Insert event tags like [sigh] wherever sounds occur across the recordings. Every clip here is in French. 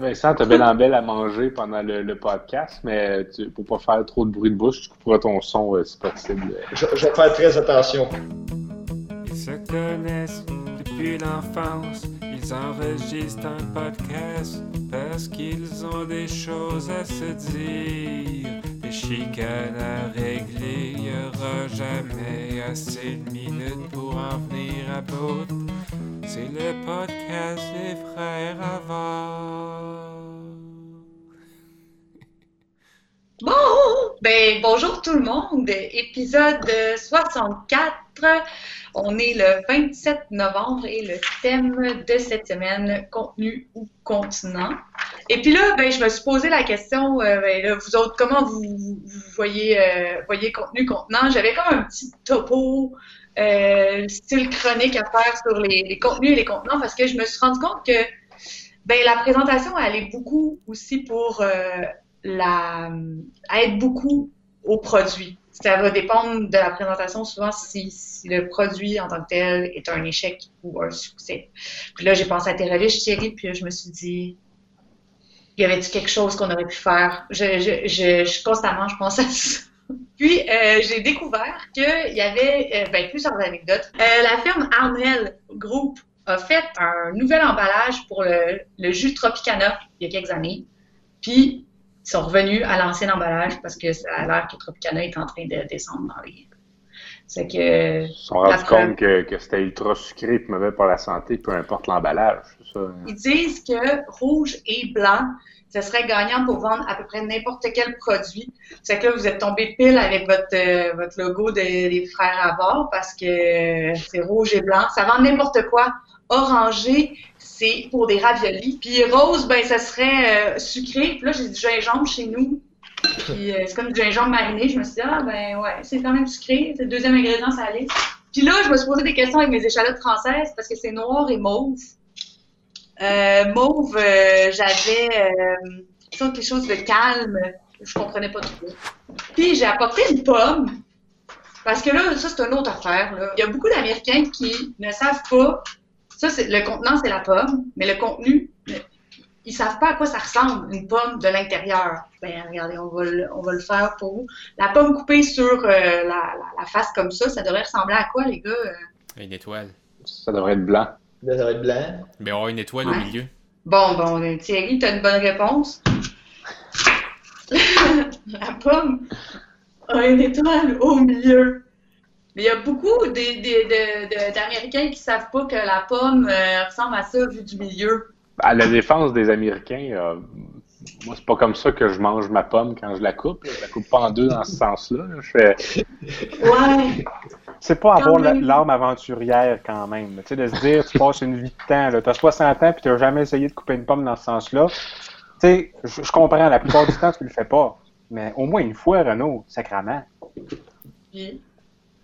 Vincent, t'as bel en belle à manger pendant le, podcast, mais tu peux pas faire trop de bruit de bouche, tu couperas ton son euh, si possible. Je, je, vais faire très attention. Ils se connaissent depuis l'enfance, ils enregistrent un podcast parce qu'ils ont des choses à se dire. Des chicanes à régler, y aura jamais assez de minutes pour en venir à bout. C'est le podcast des frères avant. Bon, ben bonjour tout le monde. Épisode 64. On est le 27 novembre et le thème de cette semaine, contenu ou continent. Et puis là, ben, je me suis posé la question, euh, ben, vous autres, comment vous, voyez, euh, voyez contenu, contenant? J'avais comme un petit topo euh, style chronique à faire sur les, contenus et les contenants parce que je me suis rendu compte que ben, la présentation, est beaucoup aussi pour euh, la, beaucoup au produit. Ça va dépendre de la présentation souvent si, le produit en tant que tel est un échec ou un succès. Puis là, j'ai pensé à Terralish, Thierry, puis je me suis dit, y avait-il quelque chose qu'on aurait pu faire? Je, je, je, constamment, je pense à ça. Puis, euh, j'ai découvert qu'il y avait euh, ben, plusieurs anecdotes. Euh, la firme Arnell Group a fait un nouvel emballage pour le, jus Tropicana il y a quelques années. Puis, ils sont revenus à l'ancien emballage parce que ça a l'air que Tropicana est en train de descendre dans les c'est que. Ils se sont rendus compte que, que c'était ultra sucré et mauvais pour la santé, peu importe l'emballage. Ils disent que rouge et blanc, ce serait gagnant pour vendre à peu près n'importe quel produit. C'est que là, vous êtes tombé pile avec votre, euh, votre logo des frères Avard parce que c'est rouge et blanc. Ça vend n'importe quoi. Orangé, c'est pour des raviolis. Puis rose, ben ça serait euh, sucré. Puis là, j'ai du gingembre chez nous. Puis euh, c'est comme du gingembre mariné. Je me suis dit, ah ben ouais, c'est quand même sucré. C'est le deuxième ingrédient salé. Puis là, je me suis posé des questions avec mes échalotes françaises parce que c'est noir et mauve. Euh, mauve, euh, j'avais euh, quelque chose de calme. Je comprenais pas trop. Puis j'ai apporté une pomme. Parce que là, ça, c'est une autre affaire. Il y a beaucoup d'Américains qui ne savent pas. Ça, c'est le contenant, c'est la pomme, mais le contenu, ils savent pas à quoi ça ressemble, une pomme de l'intérieur. Ben, regardez, on va, le, on va le faire pour vous. La pomme coupée sur la, la, face comme ça, ça devrait ressembler à quoi, les gars? Une étoile. Ça devrait être blanc. Ça devrait être blanc. Mais on a une étoile au milieu. Bon, bon, Thierry, tu as une bonne réponse. [laughs] la pomme a une étoile au milieu. Mais il y a beaucoup d'Américains qui ne savent pas que la pomme euh, ressemble à ça vu du milieu. À la défense des Américains, euh, moi, c'est pas comme ça que je mange ma pomme quand je la coupe. Je la coupe pas en deux dans ce sens-là. Je fais. [laughs] Ouais. C'est pas avoir l'arme aventurière quand même. Tu sais, de se dire, tu passes une vie de temps. Tu as 60 ans et tu n'as jamais essayé de couper une pomme dans ce sens-là. Tu sais, je, comprends, la plupart du temps, tu le fais pas. Mais au moins une fois, Renaud, sacrament.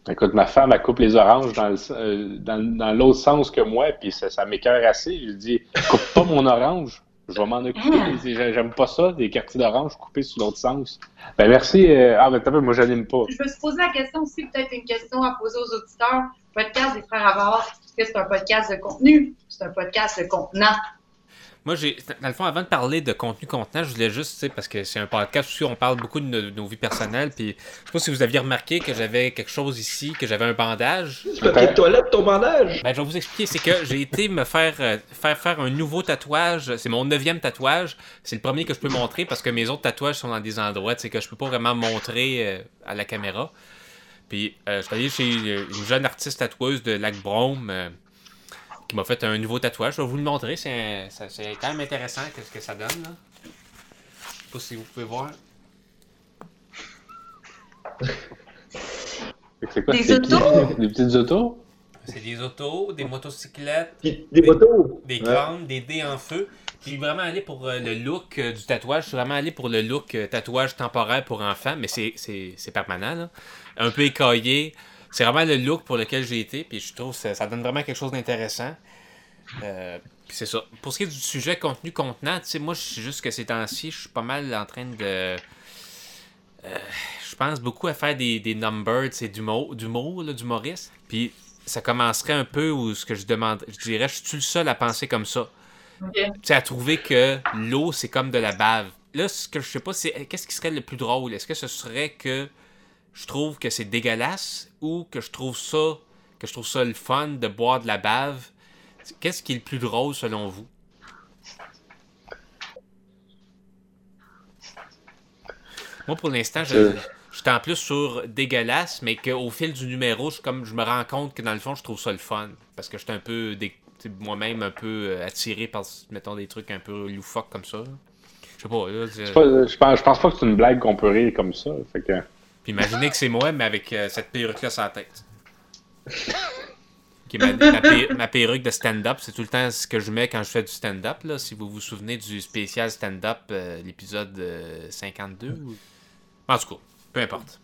Écoute, ma femme, elle coupe les oranges dans, euh, dans, l'autre sens que moi, puis ça, ça m'écœure assez. Je dis, coupe pas mon orange. Je vais m'en occuper. Ah. J'aime pas ça, des quartiers d'orange coupés sur l'autre sens. Ben merci. Euh, ah, ben moi, j'anime pas. Je me suis posé la question aussi, peut-être une question à poser aux auditeurs. Podcast des frères est-ce que c'est un podcast de contenu? C'est un podcast de contenant. Moi, j'ai, dans le fond, avant de parler de contenu contenant, je voulais juste, parce que c'est un podcast où on parle beaucoup de, nos, vies personnelles, puis je sais pas si vous aviez remarqué que j'avais quelque chose ici, que j'avais un bandage. Tu papier de toilette, ton bandage? Ben, je vais vous expliquer, c'est que j'ai été me faire, euh, faire faire un nouveau tatouage, c'est mon neuvième tatouage, c'est le premier que je peux montrer parce que mes autres tatouages sont dans des endroits, tu sais, que je peux pas vraiment montrer euh, à la caméra. Puis, euh, je suis allé chez une jeune artiste tatoueuse de Lac Brome, qui m'a fait un nouveau tatouage. Je vais vous le montrer. C'est quand même intéressant ce que ça donne. Là. Je sais pas si vous pouvez voir. [laughs] C'est quoi? Des autos? Des petites autos? C'est des autos, des motocyclettes. Des, motos? Des grandes, des dés en feu. Je suis vraiment allé pour euh, le look euh, du tatouage. Je suis vraiment allé pour le look euh, tatouage temporaire pour enfants, mais c'est permanent. Là. Un peu écaillé c'est vraiment le look pour lequel j'ai été, puis je trouve que ça, donne vraiment quelque chose d'intéressant. Euh, c'est ça. Pour ce qui est du sujet contenu contenant, tu sais, moi, je suis juste que ces temps-ci, je suis pas mal en train de. Euh, je pense beaucoup à faire des, des numbers, c'est du mot, du mot, du Maurice. Puis ça commencerait un peu où ce que je demande, je dirais, je suis le seul à penser comme ça. Tu sais, à trouver que l'eau, c'est comme de la bave. Là, ce que je sais pas, c'est qu'est-ce qui serait le plus drôle? Est-ce que ce serait que je trouve que c'est dégueulasse ou que je trouve ça que je trouve ça le fun de boire de la bave? Qu'est-ce qui est le plus drôle selon vous? Moi, pour l'instant, je, Euh. je suis en plus sur dégueulasse, mais qu'au fil du numéro, je, comme je me rends compte que dans le fond, je trouve ça le fun. Parce que je suis un peu, moi-même, un peu euh, attiré par, mettons, des trucs un peu loufoques comme ça. Je sais pas, là, Je pense, je pense pas que c'est une blague qu'on peut rire comme ça. Fait que... Imaginez que c'est moi, mais avec euh, cette perruque-là sur la tête. Ma, ma per- ma perruque de stand-up, c'est tout le temps ce que je mets quand je fais du stand-up. Là, si vous vous souvenez du spécial stand-up, euh, l'épisode euh, 52. ou- En tout cas, peu importe.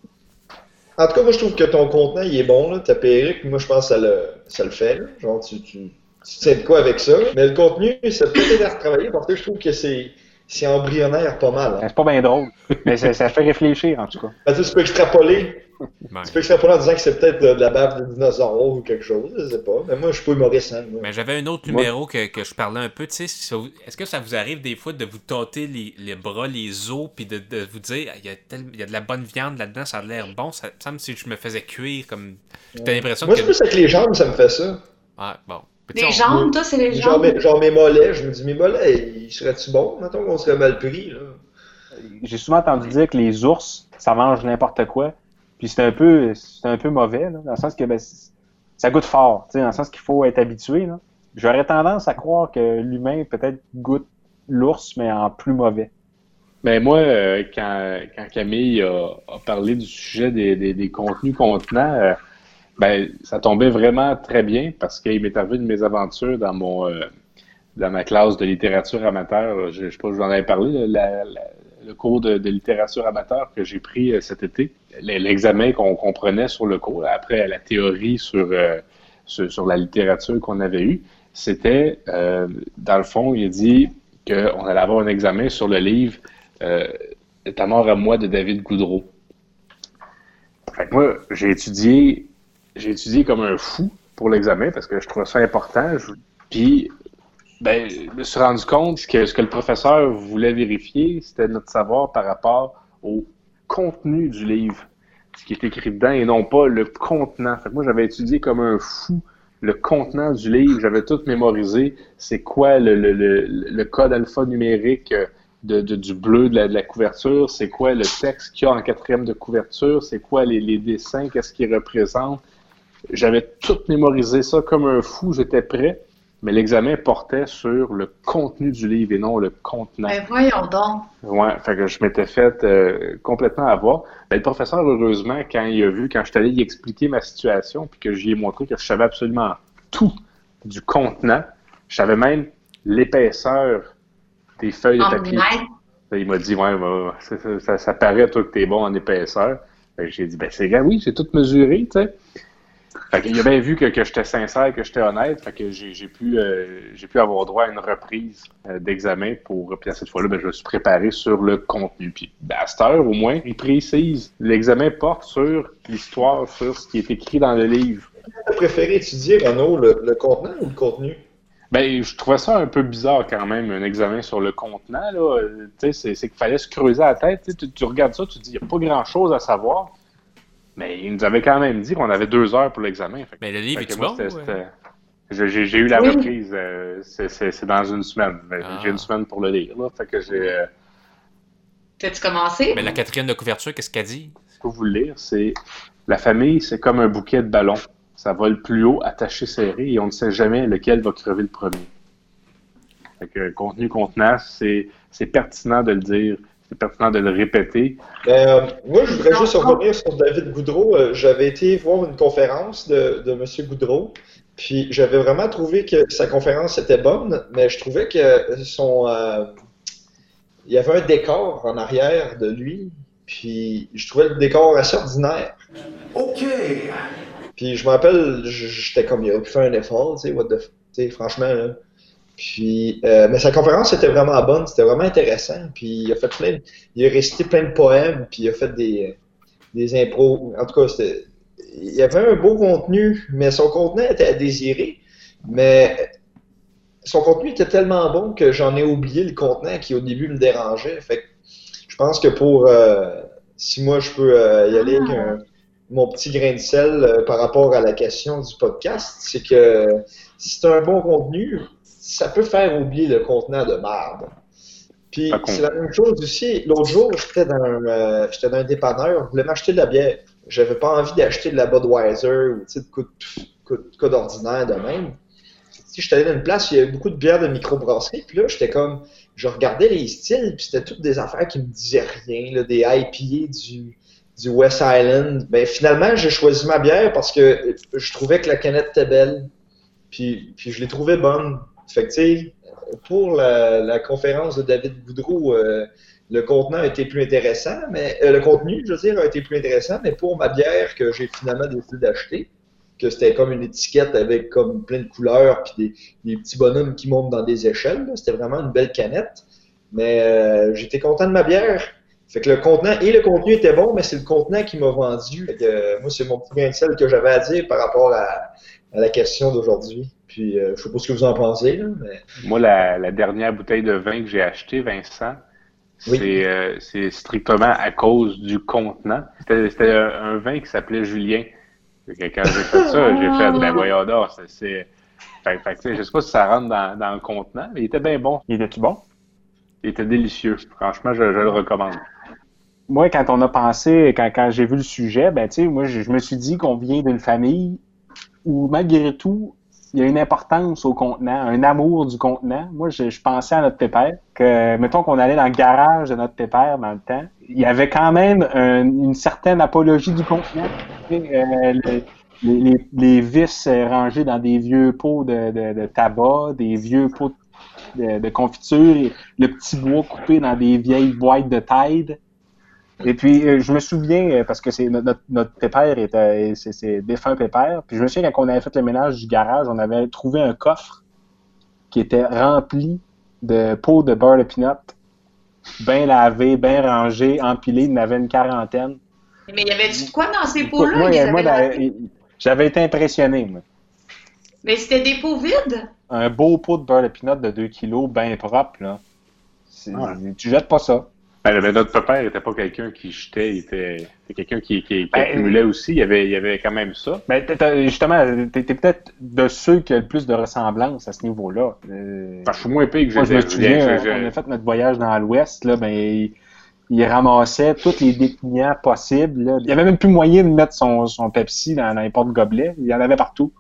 En tout cas, moi, je trouve que ton contenant, il est bon, là. Ta perruque, moi, je pense que ça le, ça le fait. Genre, tu, tu, tu sais de quoi avec ça. Mais le contenu, ça peut être à retravailler parce que je trouve que c'est, c'est embryonnaire pas mal. hein. C'est pas bien drôle, mais ça, ça fait réfléchir en tout cas. Ben, tu sais, tu peux extrapoler. Ouais. Tu peux extrapoler en disant que c'est peut-être de, de la bave de dinosaure ou quelque chose, je sais pas. Mais moi, je suis pas humoriste, hein. Mais j'avais un autre numéro que, que je parlais un peu. tu sais, Est-ce que ça vous arrive des fois de vous tâter les, les bras, les os, puis de, de vous dire il y, a tel- il y a de la bonne viande là-dedans, ça a l'air bon. Ça me semble si je me faisais cuire comme. T'as l'impression Moi, que. c'est plus avec les jambes, ça me fait ça. Ah, bon. Les jambes, toi, c'est les jambes? genre mes mollets, je me dis, mes mollets, ils seraient-tu bons? Mettons qu'on serait mal pris, là. J'ai souvent entendu dire que les ours, ça mange n'importe quoi. Puis c'est un peu c'est un peu mauvais, là, dans le sens que ben, ça goûte fort, dans le sens qu'il faut être habitué. Là. J'aurais tendance à croire que l'humain peut-être goûte l'ours, mais en plus mauvais. Mais moi, euh, quand, quand Camille a, a parlé du sujet des, des, des contenus contenants, euh, ben, ça tombait vraiment très bien parce qu'il m'est arrivé une mésaventure dans mon euh, dans ma classe de littérature amateur. Je, sais pas, je vous en avais parlé, la- le cours de, littérature amateur que j'ai pris euh, cet été. L'examen qu'on qu'on prenait sur le cours, après la théorie sur, euh, sur la littérature qu'on avait eue, c'était, euh, dans le fond, il a dit qu'on allait avoir un examen sur le livre euh, Ta mort à moi de David Goudreau. Fait que moi, j'ai étudié, j'ai étudié comme un fou pour l'examen parce que je trouvais ça important. Puis, ben, je me suis rendu compte que ce que le professeur voulait vérifier, c'était notre savoir par rapport au contenu du livre, ce qui est écrit dedans, et non pas le contenant. Fait que moi, j'avais étudié comme un fou le contenant du livre, j'avais tout mémorisé. C'est quoi le, le, le, le code alphanumérique euh, de, de- du bleu de la, de la couverture? C'est quoi le texte qu'il y a en quatrième de couverture? C'est quoi les, les dessins? Qu'est-ce qu'ils représentent? J'avais tout mémorisé ça comme un fou, j'étais prêt, mais l'examen portait sur le contenu du livre et non le contenant. Ben voyons donc. Ouais, fait que je m'étais fait euh, complètement avoir. Ben, le professeur, heureusement, quand il a vu, quand je suis allé y expliquer ma situation, puis que j'y ai montré que je savais absolument tout du contenant, je savais même l'épaisseur des feuilles de En papier. Ben, Il m'a dit, ouais, bah, ça, ça, ça, paraît, toi, que t'es bon en épaisseur. Que j'ai dit, ben, c'est gars, oui, j'ai tout mesuré, tu sais. Fait qu'il a bien vu que, que j'étais sincère, que j'étais honnête, fait que j'ai pu, euh, pu avoir droit à une reprise euh, d'examen pour, puis à cette fois-là, ben, je me suis préparé sur le contenu. Puis, ben, à cette heure, au moins, il précise, l'examen porte sur l'histoire, sur ce qui est écrit dans le livre. T'as préféré étudier, Renaud, le, le contenant ou le contenu? Ben, je trouvais ça un peu bizarre quand même, un examen sur le contenant. Là. Euh, tu sais, c'est, qu'il fallait se creuser la tête. Tu, tu, tu regardes ça, tu te dis, il n'y a pas grand-chose à savoir. Mais il nous avait quand même dit qu'on avait deux heures pour l'examen. Mais le livre est-tu moi, bon? j'ai, eu la Oui. reprise. euh, c'est, dans une semaine. Ah. J'ai une semaine pour le lire. Là. Fait que j'ai... euh, T'as-tu commencé? Mais la quatrième de couverture, qu'est-ce qu'elle dit? pour vous le lire, c'est la famille, c'est comme un bouquet de ballons. Ça vole plus haut, attaché serré, et on ne sait jamais lequel va crever le premier. Fait que contenu contenant, c'est pertinent de le dire, c'est pertinent de le répéter. Euh, moi, je voudrais juste revenir sur David Goudreau. Euh, J'avais été voir une conférence de, de M. Goudreau, puis j'avais vraiment trouvé que sa conférence était bonne, mais je trouvais que son. euh, il y avait un décor en arrière de lui, puis je trouvais le décor assez ordinaire. OK. Puis je me rappelle, j- j'étais comme, il a pu faire un effort, tu sais, what the f- tu sais, franchement, là. Puis, euh, mais sa conférence était vraiment bonne, c'était vraiment intéressant. Puis il a fait plein, il a récité plein de poèmes, puis il a fait des, des impros. En tout cas, il y avait un beau contenu, mais son contenu était à désirer. Mais son contenu était tellement bon que j'en ai oublié le contenant qui au début me dérangeait. Fait que je pense que pour euh, si moi je peux euh, y aller avec un- mon petit grain de sel euh, par rapport à la question du podcast, c'est que si c'est un bon contenu, ça peut faire oublier le contenant de marde. Puis c'est la même chose aussi. L'autre jour, j'étais dans, un, euh, j'étais dans un dépanneur, je voulais m'acheter de la bière. J'avais pas envie d'acheter de la Budweiser ou de coup coup de- coup d'ordinaire de même. Si j'étais allé dans une place où il y avait beaucoup de bières de microbrasserie, puis là, j'étais comme, je regardais les styles, puis c'était toutes des affaires qui me disaient rien, là, des IPA du, du West Island. Ben finalement, j'ai choisi ma bière parce que je trouvais que la canette était belle, puis, puis je l'ai trouvée bonne. Fait que, pour la, conférence de David Goudreau, euh, le contenant a été plus intéressant, mais euh, le contenu, je veux dire, a été plus intéressant, mais pour ma bière que j'ai finalement décidé d'acheter, que c'était comme une étiquette avec comme plein de couleurs puis des, petits bonhommes qui montent dans des échelles, c'était vraiment une belle canette. Mais euh, j'étais content de ma bière. Fait que le contenant et le contenu étaient bons, mais c'est le contenant qui m'a vendu. Moi, c'est mon petit grain de sel que j'avais à dire par rapport à, à la question d'aujourd'hui. Puis, euh, je sais pas ce que vous en pensez, là, mais Moi, la, la dernière bouteille de vin que j'ai achetée, Vincent, Oui. c'est euh, c'est strictement à cause du contenant. C'était c'était un, un vin qui s'appelait Julien. Que Quand j'ai fait ça, j'ai fait, ben voyons donc, c'est- c'est... Fait, fait que, tu sais, je sais pas si ça rentre dans, dans le contenant, mais il était bien bon. Il était-tu bon? Il était délicieux. Franchement, je, je le recommande. Moi, quand on a pensé, quand, quand j'ai vu le sujet, ben, tu sais, moi, je, je me suis dit qu'on vient d'une famille où, malgré tout, il y a une importance au contenant, un amour du contenant. Moi, je, pensais à notre pépère, que, mettons qu'on allait dans le garage de notre pépère dans le temps, il y avait quand même un- une certaine apologie du contenant. Euh, le- les, vis euh, rangés dans des vieux pots de, tabac, des vieux pots de, de confiture, le petit bois coupé dans des vieilles boîtes de Tide. Et puis, euh, je me souviens, euh, parce que c'est notre, pépère était, c'est, c'est défunt pépère, puis je me souviens quand on avait fait le ménage du garage, on avait trouvé un coffre qui était rempli de pots de beurre de peanut, bien lavé, bien rangé, empilé, il y en avait une quarantaine. Mais il y avait-tu de quoi dans ces pots-là? moi, moi, la- j'avais été impressionné, moi. Mais c'était des pots vides? Un beau pot de beurre de peanut de 2 kilos, bien propre, là. C'est- Ouais. Tu jettes pas ça. Ben, ben, notre père n'était pas quelqu'un qui jetait, il était, quelqu'un qui, qui, qui Ben, accumulait aussi. Il y, avait, il y avait quand même ça. T'as- justement, t'es t'es peut-être de ceux qui ont le plus de ressemblance à ce niveau-là. Euh, Enfin, je suis moins pire que moi, je me souviens, Je- on- a fait notre voyage dans l'Ouest, là, ben, il, il ramassait tous les déclinants possibles. Là. Il y avait même plus moyen de mettre son, son Pepsi dans, les porte-gobelets. Il y en avait partout.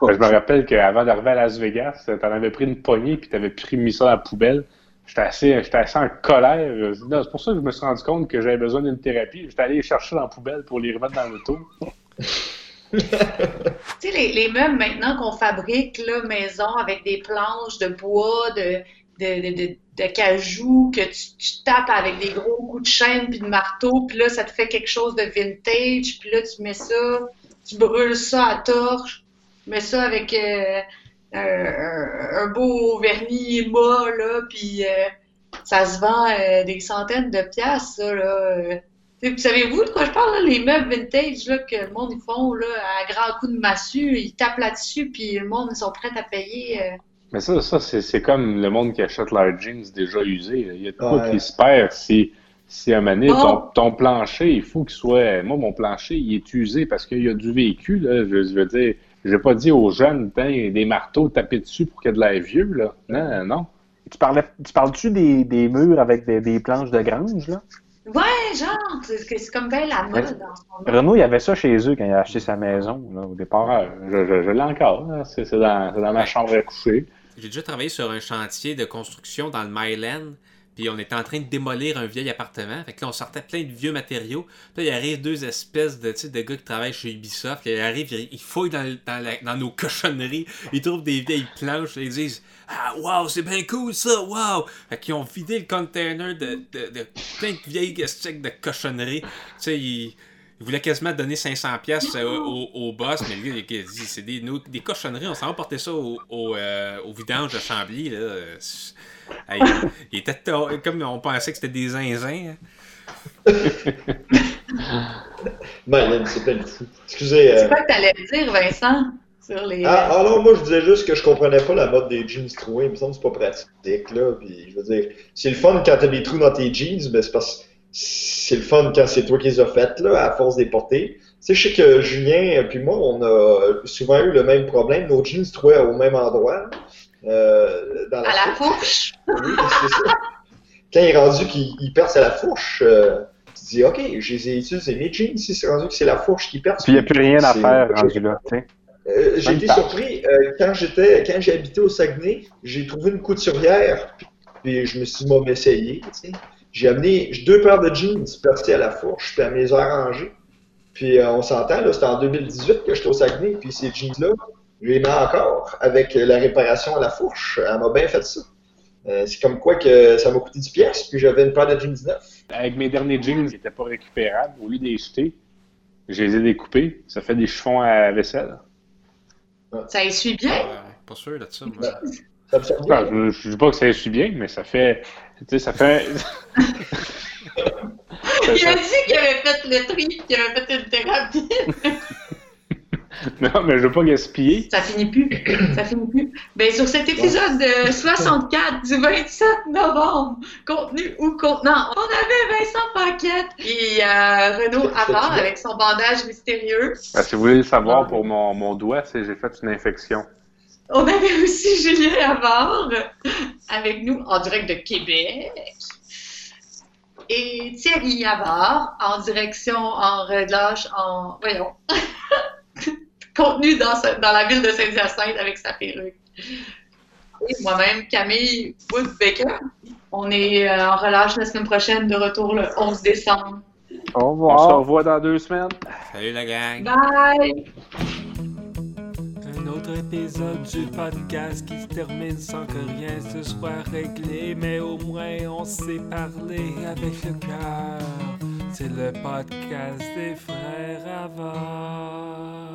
Ben, je me rappelle qu'avant d'arriver à Las Vegas, t'en avais pris une poignée puis t'avais pris mis ça dans la poubelle. J'étais assez, j'étais assez en colère. C'est pour ça que je me suis rendu compte que j'avais besoin d'une thérapie. J'étais allé chercher dans la poubelle pour les remettre dans l'auto. [laughs] Tu sais, les, les meubles maintenant qu'on fabrique, là, maison, avec des planches de bois, de, de, de, de, cajou, que tu, tu tapes avec des gros coups de chaîne puis de marteau, puis là, ça te fait quelque chose de vintage, puis là, tu mets ça, tu brûles ça à torche, tu mets ça avec euh, un, beau vernis mat, là, puis euh, ça se vend euh, des centaines de piastres, ça, là. euh. Puis, Savez-vous de quoi je parle, là, les meubles vintage là, que le monde ils font là, à grands coups de massue, ils tapent là-dessus, puis le monde ils sont prêts à payer. euh. Mais ça, ça c'est, c'est comme le monde qui achète leurs jeans déjà usés. là. Il y a de quoi Ouais. qui se perd si, si à un moment donné, Oh. ton, ton plancher, il faut qu'il soit. Moi, mon plancher, il est usé parce qu'il y a du vécu. Là. Je, je veux dire, j'ai pas dit aux jeunes, Tiens, des marteaux tapés dessus pour qu'il y ait de l'air vieux. Là. Non, non. Tu parlais, tu parles-tu des, des murs avec des, des planches de grange, là? Ouais, genre, c'est c'est comme bien la mode en ce moment. Renaud, il y avait ça chez eux quand il a acheté sa maison, là, au départ. Ouais, je, je, je l'ai encore. là. C'est, c'est dans, c'est dans ma chambre à coucher. J'ai déjà travaillé sur un chantier de construction dans le Myland. On était en train de démolir un vieil appartement. Fait que là, on sortait plein de vieux matériaux. Puis il arrive deux espèces de, de gars qui travaillent chez Ubisoft. Ils arrivent, ils, fouillent dans, nos cochonneries. Ils trouvent des vieilles planches. Ils disent Ah, wow, c'est bien cool ça, wow! Fait qu'ils ont vidé le container de, plein de vieilles de cochonneries. Tu sais, ils. Ils voulaient quasiment donner 500 pièces au, au, au boss, mais le gars, il a dit, c'est des, des cochonneries, on s'en va porter ça au, au, euh, au vidange de Chambly, là. Euh, Hey, il était comme on pensait que c'était des zinzins. hein. [laughs] Ben, c'est de fou. Excusez. C'est euh, quoi que t'allais dire, Vincent? sur les. Ah, ah non, moi je disais juste que je comprenais pas la mode des jeans troués. Il me semble que c'est pas pratique, là. Puis je veux dire, c'est le fun quand t'as des trous dans tes jeans, mais c'est parce que c'est le fun quand c'est toi qui les as faites, là, à force de les porter. Tu sais, je sais que Julien puis moi, on a souvent eu le même problème. Nos jeans se trouvaient au même endroit. Euh, dans la à la fourche. Oui, c'est ça. Quand il est rendu qu'il perce à la fourche, euh, tu te dis, OK, je les ai utilisés mes jeans, si c'est rendu que c'est la fourche qui perce. Puis il n'y a plus rien à faire rendu là, tu sais. Euh, j'ai été surpris euh, quand j'étais quand j'ai habité au Saguenay, j'ai trouvé une couturière, puis je me suis dit, moi, m'essayer. tu sais. J'ai amené deux paires de jeans percées à la fourche, puis à mes arrangés. Puis euh, on s'entend, là, c'était en 2018 que j'étais au Saguenay, puis ces jeans-là, je les mets encore avec la réparation à la fourche. Elle m'a bien fait ça. Euh, c'est comme quoi que ça m'a coûté 10 pièces, puis j'avais une paire de jeans neufs. Avec mes derniers jeans qui n'étaient pas récupérables, au lieu de les jeter, je les ai découpés. Ça fait des chiffons à vaisselle. Ça essuie bien? Pas sûr de ça, moi. Ça sert Ah, je, je dis pas que ça essuie bien, mais ça fait. Tu sais, ça fait. [laughs] Il a dit qu'il avait fait le tri, qu'il avait fait une thérapie. [laughs] Non, mais je veux pas gaspiller. Ça finit plus. Ça finit plus. Ben, sur cet épisode de 64 du 27 novembre, contenu ou contenant, on avait Vincent Paquette et euh, Renaud [laughs] Havard avec son bandage mystérieux. Ben, si vous voulez le savoir pour mon, mon doigt, c'est j'ai fait une infection. On avait aussi Julien Havard avec nous en direct de Québec. Et Thierry Havard en direction, en relâche, en. Voyons. [laughs] Contenu dans, ce- dans la ville de Saint-Hyacinthe avec sa perruque. Et moi-même, Camille Woodbaker. On est euh, en relâche la semaine prochaine, de retour le 11 décembre. Au On revoir. se revoit dans deux semaines. Salut la gang! Bye! Épisode du podcast qui se termine sans que rien se soit réglé, mais au moins on s'est parlé avec le cœur. C'est le podcast des frères Avars.